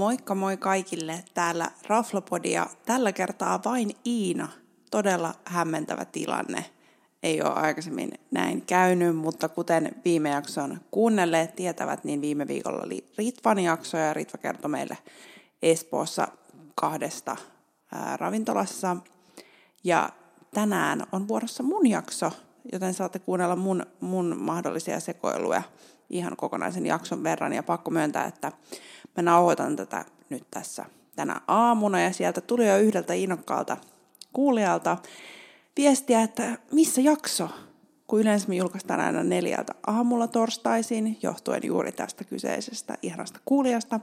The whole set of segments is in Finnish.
Moikka moi kaikille, täällä Raflopodia. Tällä kertaa vain Iina. Todella hämmentävä tilanne. Ei ole aikaisemmin näin käynyt, mutta kuten viime jakson kuunnelleet tietävät, niin viime viikolla oli Ritvan jakso ja Ritva kertoi meille Espoossa kahdesta ää, ravintolassa. Ja tänään on vuorossa mun jakso, joten saatte kuunnella mun, mun mahdollisia sekoiluja ihan kokonaisen jakson verran. Ja pakko myöntää, että mä nauhoitan tätä nyt tässä tänä aamuna ja sieltä tuli jo yhdeltä innokkaalta kuulijalta viestiä, että missä jakso, kun yleensä me julkaistaan aina neljältä aamulla torstaisin, johtuen juuri tästä kyseisestä ihanasta kuulijasta.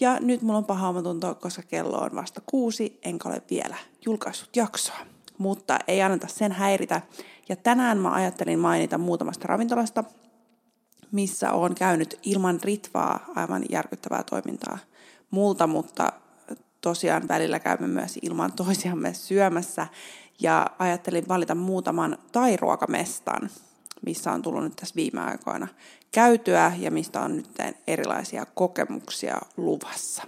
Ja nyt mulla on paha omatunto, koska kello on vasta kuusi, enkä ole vielä julkaissut jaksoa. Mutta ei anneta sen häiritä. Ja tänään mä ajattelin mainita muutamasta ravintolasta, missä on käynyt ilman ritvaa aivan järkyttävää toimintaa multa, mutta tosiaan välillä käymme myös ilman toisiamme syömässä. Ja ajattelin valita muutaman tairuokamestan, missä on tullut nyt tässä viime aikoina käytyä ja mistä on nyt erilaisia kokemuksia luvassa.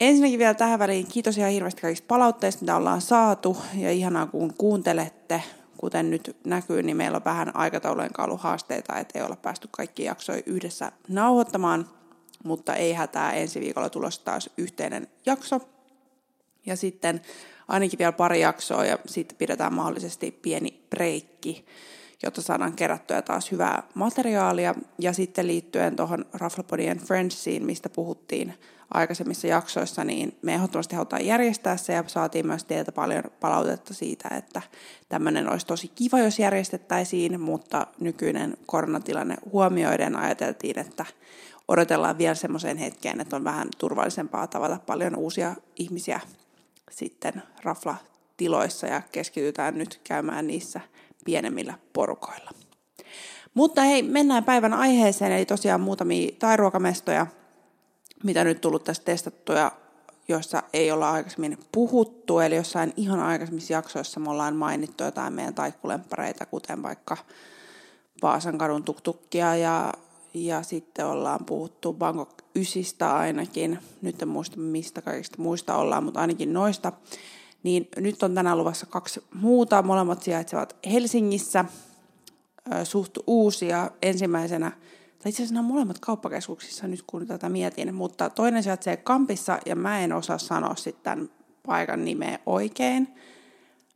Ensinnäkin vielä tähän väliin kiitos ihan hirveästi kaikista palautteista, mitä ollaan saatu. Ja ihanaa, kun kuuntelette kuten nyt näkyy, niin meillä on vähän aikataulujen haasteita, että ei olla päästy kaikki jaksoja yhdessä nauhoittamaan, mutta ei hätää, ensi viikolla tulossa taas yhteinen jakso. Ja sitten ainakin vielä pari jaksoa ja sitten pidetään mahdollisesti pieni breikki, jotta saadaan kerättyä taas hyvää materiaalia. Ja sitten liittyen tuohon Raflapodien Friendsiin, mistä puhuttiin aikaisemmissa jaksoissa, niin me ehdottomasti halutaan järjestää se ja saatiin myös teiltä paljon palautetta siitä, että tämmöinen olisi tosi kiva, jos järjestettäisiin, mutta nykyinen koronatilanne huomioiden ajateltiin, että odotellaan vielä semmoiseen hetkeen, että on vähän turvallisempaa tavata paljon uusia ihmisiä sitten raflatiloissa ja keskitytään nyt käymään niissä pienemmillä porukoilla. Mutta hei, mennään päivän aiheeseen, eli tosiaan muutamia tairuokamestoja – mitä nyt tullut tästä testattuja, joissa ei olla aikaisemmin puhuttu, eli jossain ihan aikaisemmissa jaksoissa me ollaan mainittu jotain meidän taikkulemppareita, kuten vaikka Vaasan kadun tuktukkia ja, ja sitten ollaan puhuttu Bangkok Ysistä ainakin, nyt en muista mistä kaikista muista ollaan, mutta ainakin noista. Niin nyt on tänään luvassa kaksi muuta, molemmat sijaitsevat Helsingissä, suht uusia. Ensimmäisenä tai itse asiassa nämä molemmat kauppakeskuksissa nyt kun tätä mietin, mutta toinen sijaitsee Kampissa ja mä en osaa sanoa sitten tämän paikan nimeä oikein.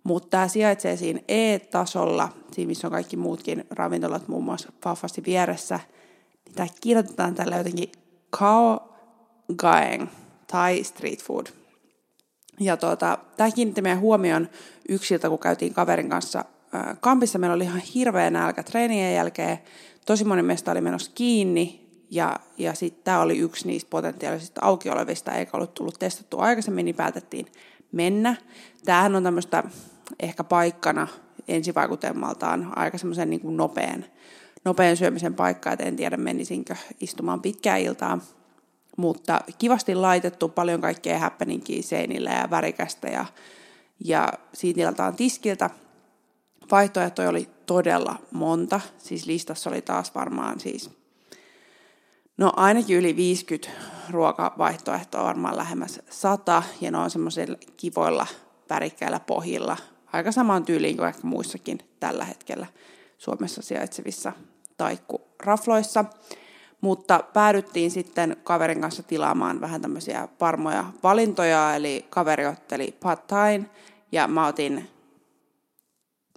Mutta tämä sijaitsee siinä E-tasolla, siinä missä on kaikki muutkin ravintolat, muun muassa Fafasti vieressä. Niin tämä kirjoitetaan tällä jotenkin Kao Gaeng tai street food. Ja tuota, tämä kiinnitti meidän huomion yksiltä, kun käytiin kaverin kanssa kampissa. Meillä oli ihan hirveä nälkä treenien jälkeen tosi moni mesta oli menossa kiinni, ja, ja sitten tämä oli yksi niistä potentiaalisista auki olevista, eikä ollut tullut testattu aikaisemmin, niin päätettiin mennä. Tämähän on tämmöistä ehkä paikkana ensivaikutelmaltaan aika semmoisen niin kuin nopean, nopean syömisen paikka, että en tiedä menisinkö istumaan pitkää iltaa. Mutta kivasti laitettu, paljon kaikkea happeningia seinillä ja värikästä ja, ja siitä on tiskiltä. Vaihtoehtoja oli todella monta. Siis listassa oli taas varmaan siis, no ainakin yli 50 ruokavaihtoehtoa, varmaan lähemmäs 100, ja ne on semmoisilla kivoilla värikkäillä pohjilla, aika samaan tyyliin kuin ehkä muissakin tällä hetkellä Suomessa sijaitsevissa taikkurafloissa. Mutta päädyttiin sitten kaverin kanssa tilaamaan vähän tämmöisiä varmoja valintoja, eli kaveri otteli pad ja mä otin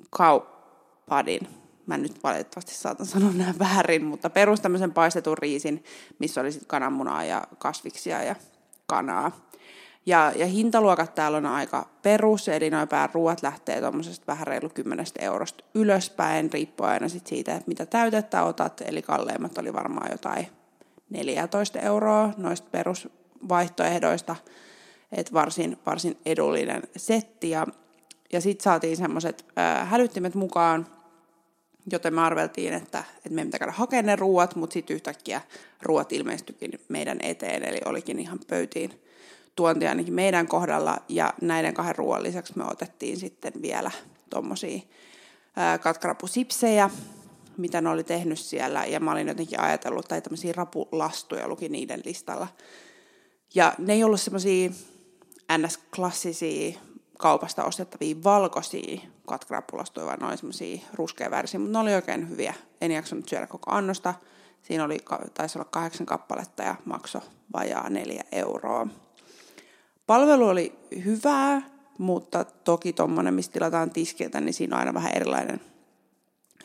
kaupadin. Mä nyt valitettavasti saatan sanoa nämä väärin, mutta perus tämmöisen paistetun riisin, missä oli sitten kananmunaa ja kasviksia ja kanaa. Ja, ja hintaluokat täällä on aika perus, eli noin ruoat lähtee tuommoisesta vähän reilu 10 eurosta ylöspäin, riippuen aina sit siitä, että mitä täytettä otat, eli kalleimmat oli varmaan jotain 14 euroa noista perusvaihtoehdoista, että varsin, varsin edullinen setti, ja ja sitten saatiin semmoiset hälyttimet mukaan, joten me arveltiin, että, että me pitää käydä hakemaan ne ruuat, mutta sitten yhtäkkiä ruuat ilmestyikin meidän eteen, eli olikin ihan pöytiin tuonti ainakin meidän kohdalla, ja näiden kahden ruoan lisäksi me otettiin sitten vielä tuommoisia katkarapusipsejä, mitä ne oli tehnyt siellä, ja mä olin jotenkin ajatellut, tai tämmöisiä rapulastuja luki niiden listalla, Ja ne ei ollut semmoisia ns-klassisia kaupasta ostettavia valkoisia katkrapulastoja, vaan noin semmoisia ruskeavärisiä, mutta ne oli oikein hyviä. En jaksanut syödä koko annosta. Siinä oli, taisi olla kahdeksan kappaletta ja makso vajaa neljä euroa. Palvelu oli hyvää, mutta toki tuommoinen, mistä tilataan tiskiltä, niin siinä on aina vähän erilainen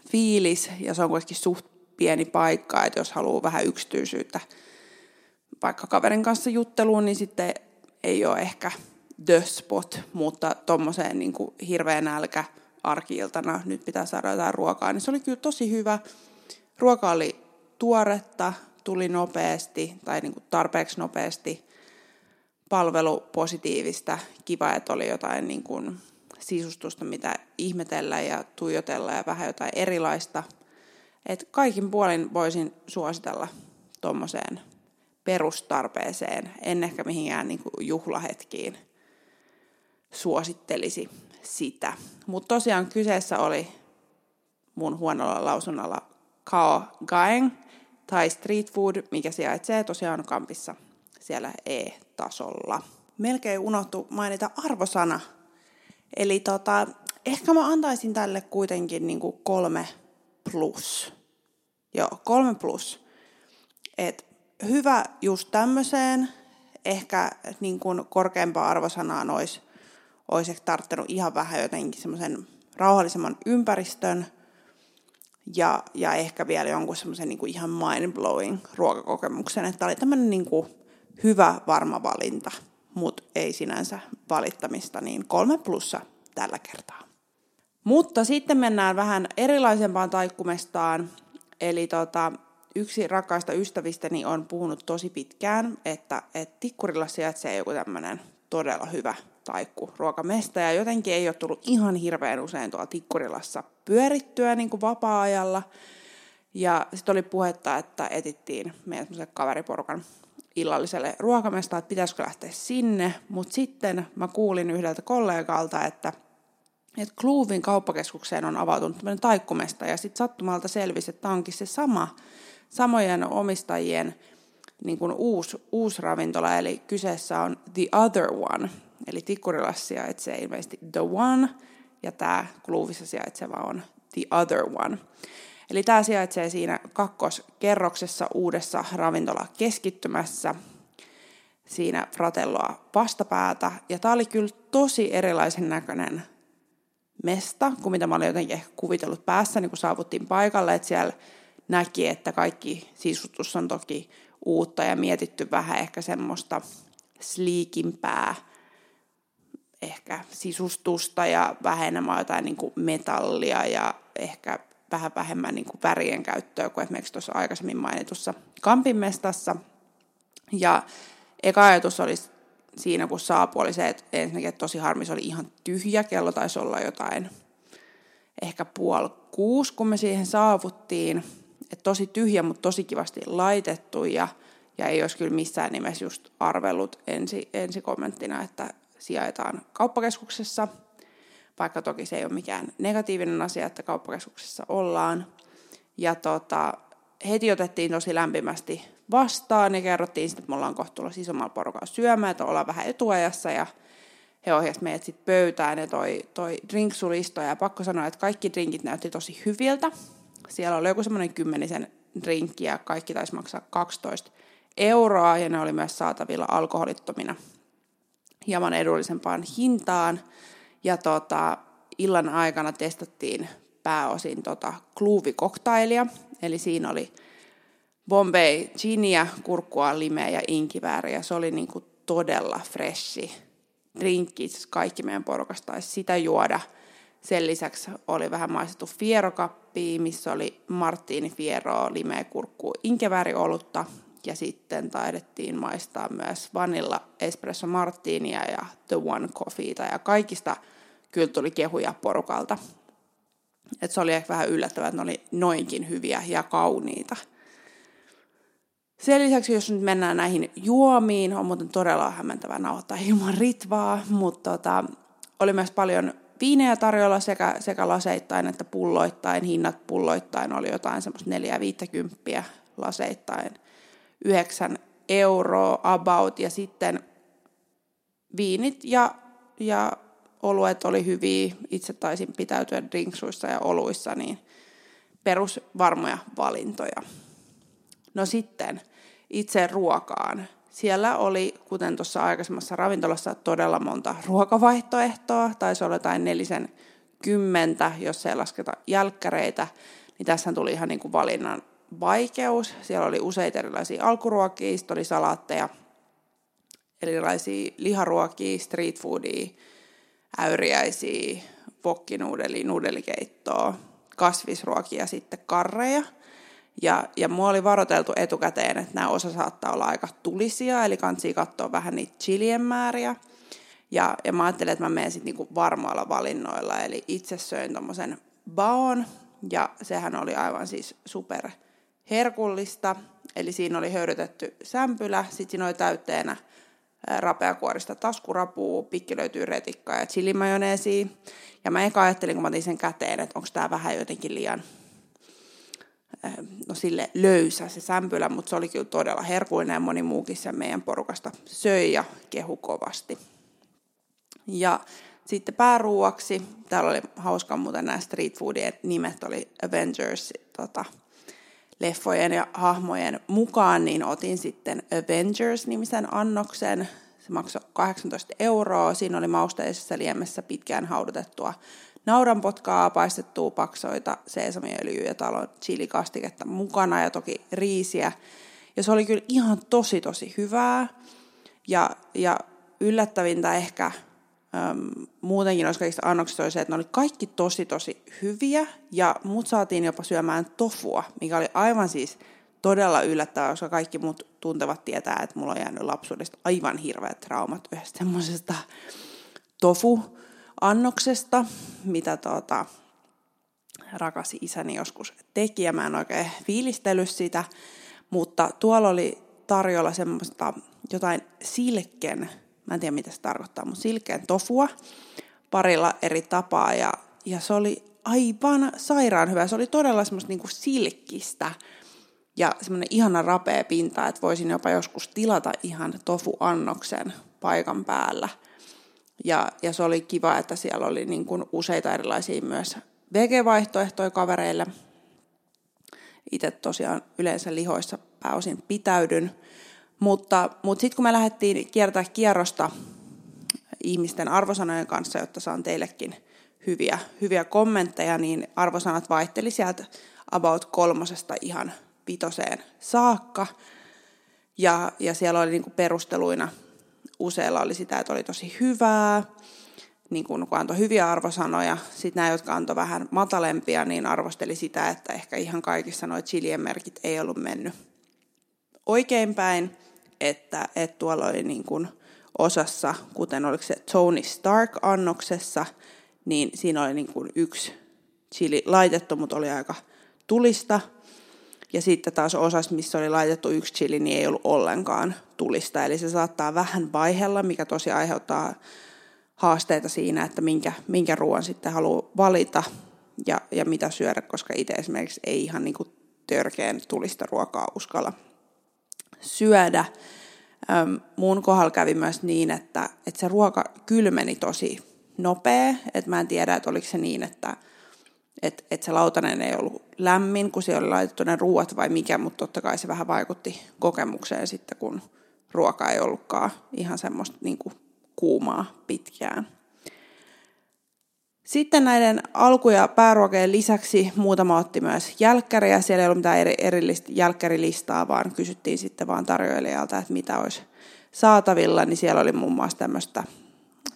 fiilis ja se on kuitenkin suht pieni paikka, että jos haluaa vähän yksityisyyttä vaikka kaverin kanssa jutteluun, niin sitten ei ole ehkä the spot, mutta tuommoiseen niin hirveän nälkä arkiiltana nyt pitää saada jotain ruokaa, niin se oli kyllä tosi hyvä. Ruoka oli tuoretta, tuli nopeasti tai niin kuin tarpeeksi nopeasti. Palvelu positiivista, kiva, että oli jotain niin kuin sisustusta, mitä ihmetellä ja tuijotella ja vähän jotain erilaista. Et kaikin puolin voisin suositella tuommoiseen perustarpeeseen, en ehkä mihinkään niin kuin juhlahetkiin suosittelisi sitä. Mutta tosiaan kyseessä oli mun huonolla lausunnalla Kao Gaeng tai Street Food, mikä sijaitsee tosiaan kampissa siellä E-tasolla. Melkein unohtu mainita arvosana. Eli tota, ehkä mä antaisin tälle kuitenkin niin kuin kolme plus. Joo, kolme plus. Et hyvä just tämmöiseen. Ehkä niin kuin korkeampaa arvosanaa olisi, olisi tarttunut ihan vähän jotenkin semmoisen rauhallisemman ympäristön – ja, ja ehkä vielä jonkun semmoisen niin kuin ihan mind-blowing ruokakokemuksen, että oli tämmöinen niin kuin hyvä, varma valinta, mutta ei sinänsä valittamista, niin kolme plussa tällä kertaa. Mutta sitten mennään vähän erilaisempaan taikkumestaan, eli tota, yksi rakkaista ystävistäni on puhunut tosi pitkään, että, että Tikkurilla sijaitsee joku tämmöinen todella hyvä taikku ruokamesta ja jotenkin ei ole tullut ihan hirveän usein tuolla Tikkurilassa pyörittyä niin kuin vapaa-ajalla. Ja sitten oli puhetta, että etittiin meidän kaveriporukan illalliselle ruokamesta, että pitäisikö lähteä sinne, mutta sitten mä kuulin yhdeltä kollegalta, että että Kluuvin kauppakeskukseen on avautunut tämmöinen taikkumesta ja sitten sattumalta selvisi, että onkin se sama, samojen omistajien niin kuin uusi, uusi ravintola, eli kyseessä on The Other One, eli Tikkurilassa sijaitsee ilmeisesti The One, ja tämä Kluuvissa sijaitseva on The Other One. Eli tämä sijaitsee siinä kakkoskerroksessa uudessa ravintola keskittymässä, siinä Fratelloa vastapäätä, ja tämä oli kyllä tosi erilaisen näköinen mesta, kuin mitä mä olin jotenkin ehkä kuvitellut päässä, niin kun saavuttiin paikalle, että siellä näki, että kaikki sisustus on toki uutta ja mietitty vähän ehkä semmoista sliikimpää ehkä sisustusta ja vähemmän jotain niin kuin metallia ja ehkä vähän vähemmän niin kuin värien käyttöä kuin esimerkiksi tuossa aikaisemmin mainitussa Kampinmestassa. Ja eka ajatus oli siinä, kun saapui, oli se, että ensinnäkin että tosi harmi, se oli ihan tyhjä. Kello taisi olla jotain ehkä puoli kuusi, kun me siihen saavuttiin. Että tosi tyhjä, mutta tosi kivasti laitettu ja, ja ei olisi kyllä missään nimessä just arvellut ensi, ensi kommenttina, että sijaitaan kauppakeskuksessa, vaikka toki se ei ole mikään negatiivinen asia, että kauppakeskuksessa ollaan. Ja tota, heti otettiin tosi lämpimästi vastaan ja kerrottiin että me ollaan kohtuulla isommalla porukalla syömään, että ollaan vähän etuajassa ja he ohjasivat meidät sitten pöytään ja toi, toi drinksulisto ja pakko sanoa, että kaikki drinkit näytti tosi hyviltä. Siellä oli joku semmoinen kymmenisen drinkki ja kaikki taisi maksaa 12 euroa ja ne oli myös saatavilla alkoholittomina hieman edullisempaan hintaan. Ja tota, illan aikana testattiin pääosin tota kluuvikoktailia, eli siinä oli Bombay ginia, kurkkua, limeä ja inkivääriä. Se oli niinku todella freshi drinkki, kaikki meidän porukasta taisi sitä juoda. Sen lisäksi oli vähän maistettu fierokappi, missä oli marttiini fiero, limeä, kurkku, olutta ja sitten taidettiin maistaa myös vanilla espresso martinia ja the one coffeeta ja kaikista kyllä tuli kehuja porukalta. Et se oli ehkä vähän yllättävää, että ne oli noinkin hyviä ja kauniita. Sen lisäksi, jos nyt mennään näihin juomiin, on muuten todella hämmentävää nauhoittaa ilman ritvaa, mutta tota, oli myös paljon viinejä tarjolla sekä, sekä laseittain että pulloittain. Hinnat pulloittain oli jotain semmoista 4-50 laseittain – 9 euroa about ja sitten viinit ja, ja oluet oli hyviä. Itse taisin pitäytyä drinksuissa ja oluissa, niin perusvarmoja valintoja. No sitten itse ruokaan. Siellä oli, kuten tuossa aikaisemmassa ravintolassa, todella monta ruokavaihtoehtoa. Taisi olla jotain nelisen kymmentä, jos ei lasketa jälkkäreitä. Niin tässä tuli ihan niin kuin valinnan vaikeus. Siellä oli useita erilaisia alkuruokia, sitten oli salaatteja, erilaisia liharuokia, street foodia, äyriäisiä, vokkinuudeli, nuudelikeittoa, kasvisruokia ja sitten karreja. Ja, ja mua oli varoiteltu etukäteen, että nämä osa saattaa olla aika tulisia, eli kansi katsoa vähän niitä chilien määriä. Ja, ja mä ajattelin, että mä menen sitten niinku varmoilla valinnoilla, eli itse söin tommosen baon, ja sehän oli aivan siis super herkullista, eli siinä oli höyrytetty sämpylä, sitten siinä oli täytteenä rapeakuorista taskurapua, pikki löytyy retikkaa ja chilimajoneesia. Ja mä eka ajattelin, kun mä otin sen käteen, että onko tämä vähän jotenkin liian no sille löysä se sämpylä, mutta se oli kyllä todella herkullinen ja moni muukin sen meidän porukasta söi ja kehu kovasti. Ja sitten pääruuaksi, täällä oli hauska muuten nämä street foodien nimet oli Avengers, tota, leffojen ja hahmojen mukaan, niin otin sitten Avengers-nimisen annoksen. Se maksoi 18 euroa. Siinä oli mausteisessa liemessä pitkään haudutettua naudanpotkaa, paistettua paksoita, seesamiöljyä ja talon chilikastiketta mukana ja toki riisiä. Ja se oli kyllä ihan tosi tosi hyvää. Ja, ja yllättävintä ehkä Muutenkin noissa kaikista annoksista oli se, että ne oli kaikki tosi tosi hyviä ja mut saatiin jopa syömään tofua, mikä oli aivan siis todella yllättävää, koska kaikki muut tuntevat tietää, että mulla on jäänyt lapsuudesta aivan hirveät traumat yhdestä semmoisesta tofu-annoksesta, mitä tuota, rakas isäni joskus teki ja mä en oikein fiilistellyt sitä, mutta tuolla oli tarjolla semmoista jotain silken Mä en tiedä, mitä se tarkoittaa, mutta silkeän tofua parilla eri tapaa. Ja, ja se oli aivan sairaan hyvä. Se oli todella semmoista niinku silkkistä ja semmoinen ihana rapea pinta, että voisin jopa joskus tilata ihan tofu-annoksen paikan päällä. Ja, ja se oli kiva, että siellä oli niin kuin useita erilaisia myös vegevaihtoehtoja kavereille. Itse tosiaan yleensä lihoissa pääosin pitäydyn. Mutta, mutta sitten kun me lähdettiin kiertää kierrosta ihmisten arvosanojen kanssa, jotta saan teillekin hyviä, hyviä kommentteja, niin arvosanat vaihteli sieltä about kolmosesta ihan vitoseen saakka. Ja, ja siellä oli niinku perusteluina useilla oli sitä, että oli tosi hyvää, niin kun, antoi hyviä arvosanoja. Sitten nämä, jotka antoi vähän matalempia, niin arvosteli sitä, että ehkä ihan kaikissa nuo chilien merkit ei ollut mennyt oikeinpäin että, että tuolla oli niin kuin osassa, kuten oliko se Tony Stark-annoksessa, niin siinä oli niin kuin yksi chili laitettu, mutta oli aika tulista. Ja sitten taas osassa, missä oli laitettu yksi chili, niin ei ollut ollenkaan tulista. Eli se saattaa vähän vaihella, mikä tosi aiheuttaa haasteita siinä, että minkä, minkä ruoan sitten haluaa valita ja, ja mitä syödä, koska itse esimerkiksi ei ihan niin kuin törkeän tulista ruokaa uskalla syödä. mun kohdalla kävi myös niin, että, että se ruoka kylmeni tosi nopea. Että mä en tiedä, että oliko se niin, että, että, että se lautanen ei ollut lämmin, kun siellä oli laitettu ne ruuat vai mikä, mutta totta kai se vähän vaikutti kokemukseen sitten, kun ruoka ei ollutkaan ihan semmoista niin kuumaa pitkään. Sitten näiden alku- ja pääruokien lisäksi muutama otti myös jälkkäriä. Siellä ei ollut mitään eri, erillistä jälkkärilistaa, vaan kysyttiin sitten vaan tarjoilijalta, että mitä olisi saatavilla. Niin siellä oli muun muassa tämmöistä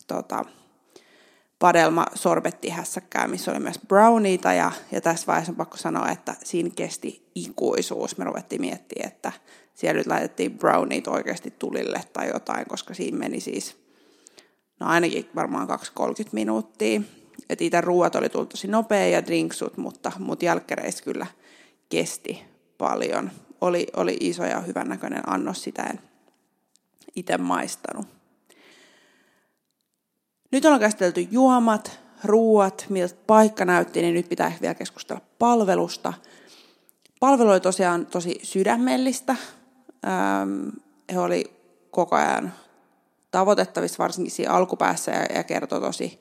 tota, padelma sorbettihässäkkää, missä oli myös browniita. Ja, ja tässä vaiheessa on pakko sanoa, että siinä kesti ikuisuus. Me ruvettiin miettimään, että siellä nyt laitettiin browniit oikeasti tulille tai jotain, koska siinä meni siis no ainakin varmaan 2-30 minuuttia että itse ruuat oli tullut tosi nopea ja drinksut, mutta, mutta jälkkäreissä kyllä kesti paljon. Oli, oli iso ja hyvännäköinen annos, sitä en itse maistanut. Nyt on käsitelty juomat, ruuat, miltä paikka näytti, niin nyt pitää vielä keskustella palvelusta. Palvelu oli tosiaan tosi sydämellistä. He oli koko ajan tavoitettavissa, varsinkin siinä alkupäässä, ja, ja kertoi tosi,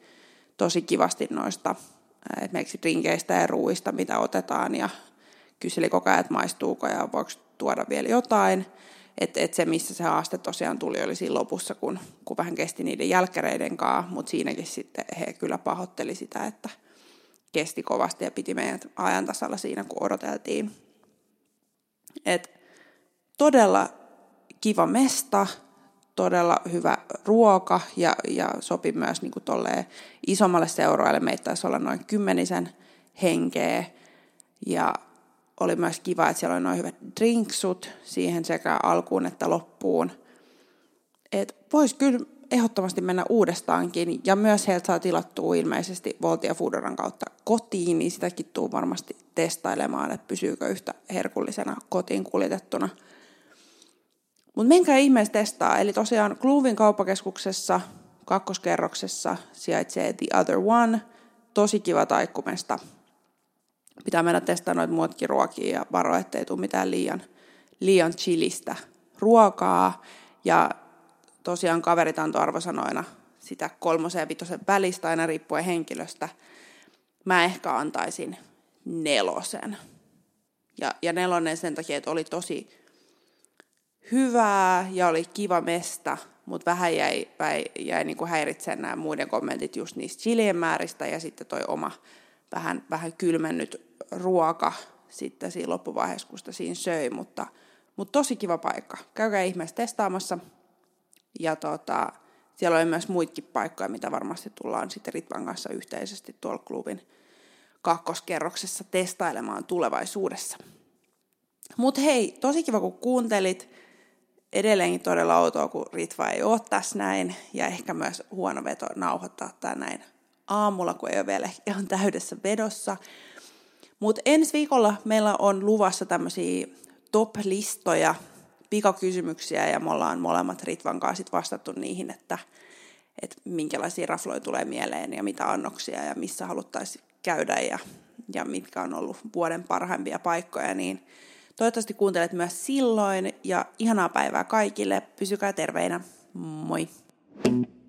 tosi kivasti noista esimerkiksi drinkeistä ja ruuista, mitä otetaan, ja kyseli koko ajan, että maistuuko ja voiko tuoda vielä jotain. Että et se, missä se haaste tosiaan tuli, oli siinä lopussa, kun, kun vähän kesti niiden jälkäreiden kanssa, mutta siinäkin sitten he kyllä pahoitteli sitä, että kesti kovasti ja piti meidät ajan tasalla siinä, kun odoteltiin. Et todella kiva mesta, todella hyvä ruoka ja, ja sopi myös niin kuin isommalle seuroille. Meitä taisi olla noin kymmenisen henkeä ja oli myös kiva, että siellä oli noin hyvät drinksut siihen sekä alkuun että loppuun. Et vois kyllä ehdottomasti mennä uudestaankin, ja myös heiltä saa tilattua ilmeisesti Volti ja Foodoran kautta kotiin, niin sitäkin tuu varmasti testailemaan, että pysyykö yhtä herkullisena kotiin kuljetettuna. Mutta menkää ihmeessä testaa, eli tosiaan Kluvin kauppakeskuksessa kakkoskerroksessa sijaitsee The Other One, tosi kiva taikkumesta – pitää mennä testaamaan noita muutkin ruokia ja varoa, ettei tule mitään liian, liian chilistä ruokaa. Ja tosiaan kaverit antoi arvosanoina sitä kolmosen ja vitosen välistä aina riippuen henkilöstä. Mä ehkä antaisin nelosen. Ja, ja nelonen sen takia, että oli tosi hyvää ja oli kiva mesta, mutta vähän jäi, jäi, jäi niin kuin häiritsemään nämä muiden kommentit just niistä chilien määristä ja sitten toi oma vähän, vähän kylmennyt ruoka sitten siinä loppuvaiheessa, kun sitä siinä söi, mutta, mutta tosi kiva paikka. Käykää ihmeessä testaamassa. Ja tota, siellä oli myös muitakin paikkoja, mitä varmasti tullaan sitten Ritvan kanssa yhteisesti tuolla klubin kakkoskerroksessa testailemaan tulevaisuudessa. Mutta hei, tosi kiva kun kuuntelit. Edelleenkin todella outoa, kun Ritva ei ole tässä näin. Ja ehkä myös huono veto nauhoittaa tämä näin aamulla, kun ei ole vielä ihan täydessä vedossa. Mutta ensi viikolla meillä on luvassa tämmöisiä top-listoja, pikakysymyksiä ja me ollaan molemmat Ritvan kanssa sit vastattu niihin, että, että minkälaisia rafloja tulee mieleen ja mitä annoksia ja missä haluttaisiin käydä ja, ja mitkä on ollut vuoden parhaimpia paikkoja, niin toivottavasti kuuntelet myös silloin ja ihanaa päivää kaikille. Pysykää terveinä. Moi! thank you